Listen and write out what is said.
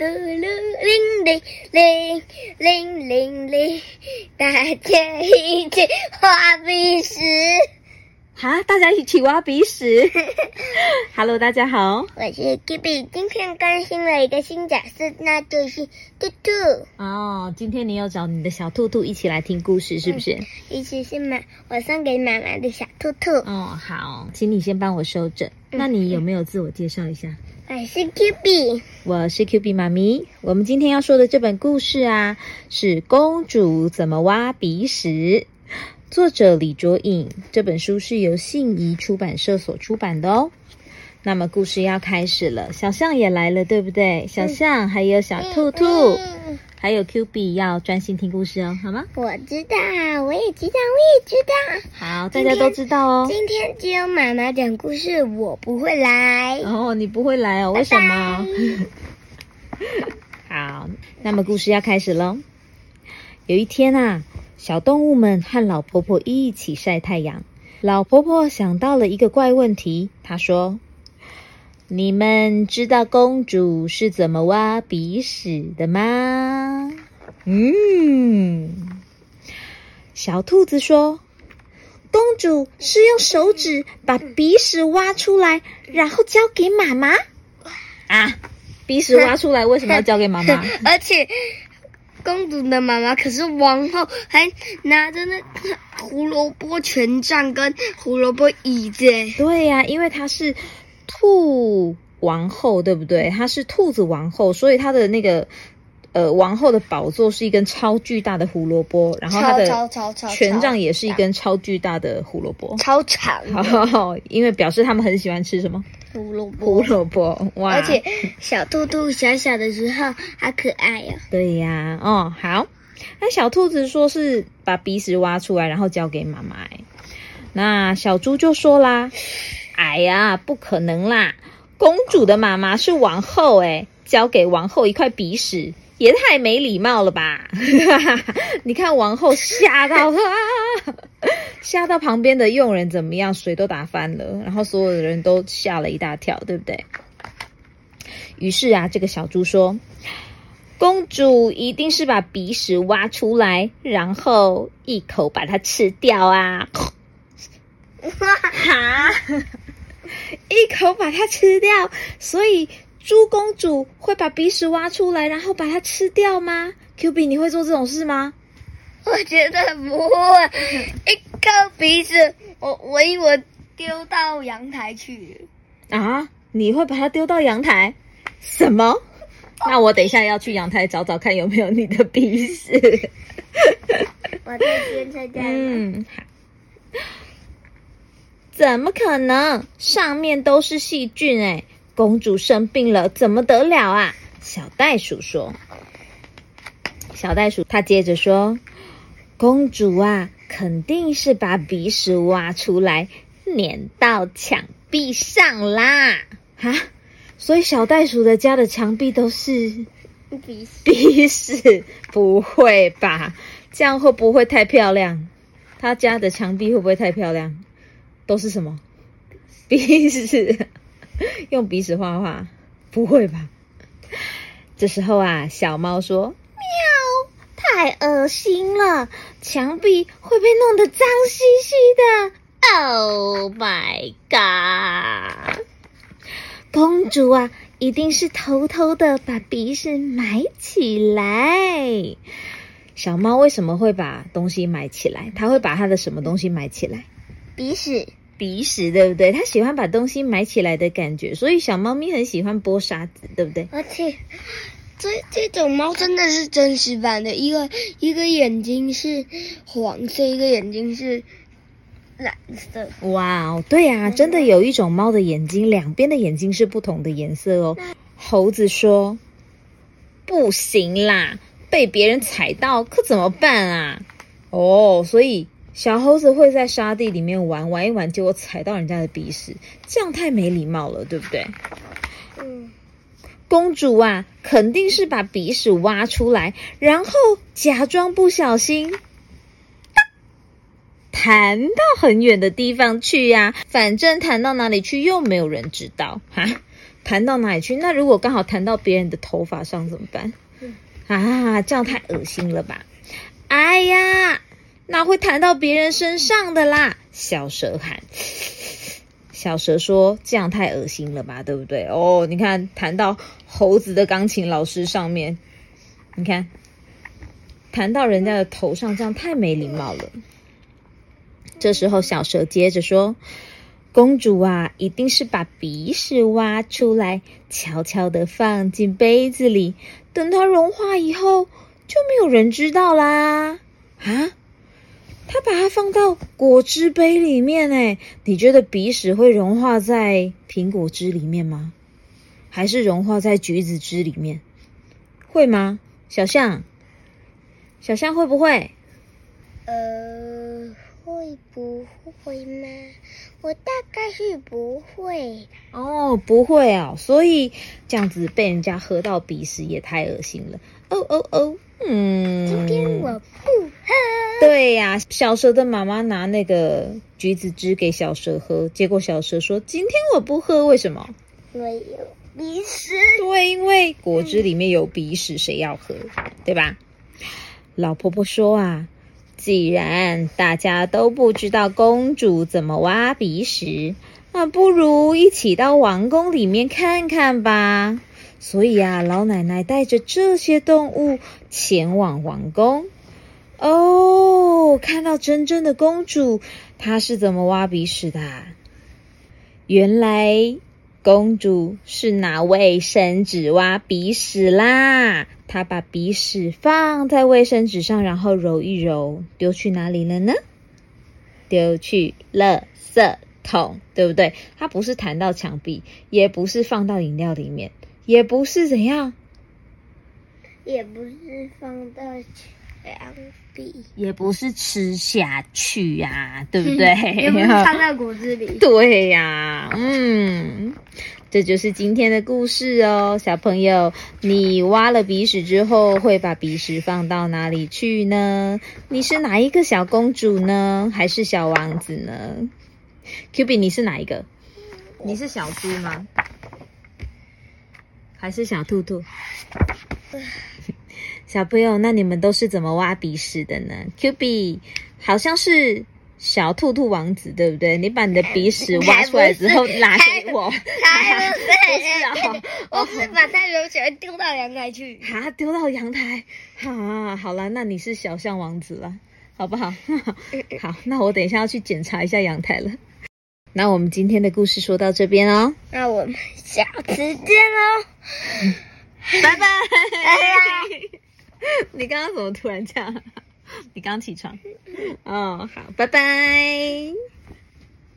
嘟噜铃铃铃铃铃铃，大家一起挖鼻屎。好，大家一起挖鼻屎。Hello，大家好，我是 Kibi，今天更新了一个新角色，那就是兔兔。哦，今天你要找你的小兔兔一起来听故事，是不是？意思是妈，我送给妈妈的小兔兔。哦，好，请你先帮我收着。那你有没有自我介绍一下？我是 Kibi，我是 Q B 妈咪。我们今天要说的这本故事啊，是《公主怎么挖鼻屎》，作者李卓颖。这本书是由信宜出版社所出版的哦。那么故事要开始了，小象也来了，对不对？小象还有小兔兔，嗯还有 Q B 要专心听故事哦，好吗？我知道，我也知道，我也知道。好，大家都知道哦。今天只有妈妈讲故事，我不会来。哦，你不会来哦？为什么？好，那么故事要开始喽。有一天啊，小动物们和老婆婆一起晒太阳。老婆婆想到了一个怪问题，她说：“你们知道公主是怎么挖鼻屎的吗？”嗯，小兔子说：“公主是用手指把鼻屎挖出来，然后交给妈妈。”啊，鼻屎挖出来为什么要交给妈妈？而且公主的妈妈可是王后，还拿着那个胡萝卜权杖跟胡萝卜椅子。对呀、因为她是兔王后，对不对？她是兔子王后，所以她的那个呃王后的宝座是一根超巨大的胡萝卜，然后她的权杖也是一根超巨大的胡萝卜。超长 好，因为表示他们很喜欢吃什么胡萝卜，胡萝卜哇！而且小兔兔小小的时候好可爱哦。对呀，哦，好。那小兔子说是把鼻屎挖出来，然后交给妈妈。哎那小猪就说啦：“哎呀，不可能啦！公主的妈妈是王后，哎，交给王后一块鼻屎，也太没礼貌了吧！” 你看王后吓到啊，吓到旁边的佣人怎么样？水都打翻了，然后所有的人都吓了一大跳，对不对？于是啊，这个小猪说。公主一定是把鼻屎挖出来，然后一口把它吃掉啊！哈，一口把它吃掉，所以猪公主会把鼻屎挖出来，然后把它吃掉吗？Q B，你会做这种事吗？我觉得不会，一口鼻屎，我我以为丢到阳台去。啊，你会把它丢到阳台？什么？那我等一下要去阳台找找看有没有你的鼻屎。我在边车站。嗯，好。怎么可能？上面都是细菌哎！公主生病了，怎么得了啊？小袋鼠说。小袋鼠他接着说：“公主啊，肯定是把鼻屎挖出来，粘到墙壁上啦！哈，所以小袋鼠的家的墙壁都是鼻屎，鼻屎？不会吧？这样会不会太漂亮？他家的墙壁会不会太漂亮？都是什么？鼻屎？用鼻屎画画？不会吧？这时候啊，小猫说：“喵，太恶心了，墙壁会被弄得脏兮兮的。”Oh my god！公主啊，一定是偷偷的把鼻屎埋起来。小猫为什么会把东西埋起来？它会把它的什么东西埋起来？鼻屎。鼻屎，对不对？它喜欢把东西埋起来的感觉，所以小猫咪很喜欢剥沙子，对不对？而且，这这种猫真的是真实版的，一个一个眼睛是黄色，一个眼睛是蓝色。哇哦，对呀、真的有一种猫的眼睛，两边的眼睛是不同的颜色哦。猴子说：“不行啦，被别人踩到可怎么办啊？”哦，所以小猴子会在沙地里面玩玩一玩，结果踩到人家的鼻屎，这样太没礼貌了，对不对？嗯，公主啊，肯定是把鼻屎挖出来，然后假装不小心，弹到很远的地方去呀、反正弹到哪里去又没有人知道 哈。弹到哪里去？那如果刚好弹到别人的头发上怎么办？啊，这样太恶心了吧！哎呀，哪会弹到别人身上的啦？小蛇喊。小蛇说：“这样太恶心了吧，对不对？哦，你看弹到猴子的钢琴老师上面，你看弹到人家的头上，这样太没礼貌了。”这时候，小蛇接着说：“公主啊，一定是把鼻屎挖出来，悄悄的放进杯子里，等它融化以后，就没有人知道啦。”啊？他把它放到果汁杯里面，哎，你觉得鼻屎会融化在苹果汁里面吗？还是融化在橘子汁里面？会吗？小象，小象会不会？呃，会不会吗？我大概是不会。哦，不会哦，所以这样子被人家喝到鼻屎也太恶心了。哦哦哦，嗯。今天我不喝。对呀，小蛇的妈妈拿那个橘子汁给小蛇喝，结果小蛇说：“今天我不喝，为什么？因为有鼻屎。对，因为果汁里面有鼻屎，谁要喝？对吧？”老婆婆说：“啊，既然大家都不知道公主怎么挖鼻屎，那不如一起到王宫里面看看吧。”所以啊，老奶奶带着这些动物前往王宫。哦，看到真正的公主，她是怎么挖鼻屎的？原来公主是拿卫生纸挖鼻屎啦！她把鼻屎放在卫生纸上，然后揉一揉，丢去哪里了呢？丢去垃圾桶，对不对？它不是弹到墙壁，也不是放到饮料里面，也不是怎样，也不是放到。也不是吃下去呀，对不对？也不是放在骨子里。对呀，嗯，这就是今天的故事哦，小朋友，你挖了鼻屎之后会把鼻屎放到哪里去呢？你是哪一个小公主呢？还是小王子呢？Q B，你是哪一个？你是小猪吗？还是小兔兔？小朋友，那你们都是怎么挖鼻屎的呢？Q B 好像是小兔兔王子，对不对？你把你的鼻屎 挖出来之后拿给我！我是把它留起来丢到阳台去。啊，丢到阳台？啊，好了，那你是小象王子了，好不好？好，那我等一下要去检查一下阳台了。那我们今天的故事说到这边哦，那我们下次见喽，拜拜。你刚刚怎么突然这样？你刚起床？哦，好，拜拜。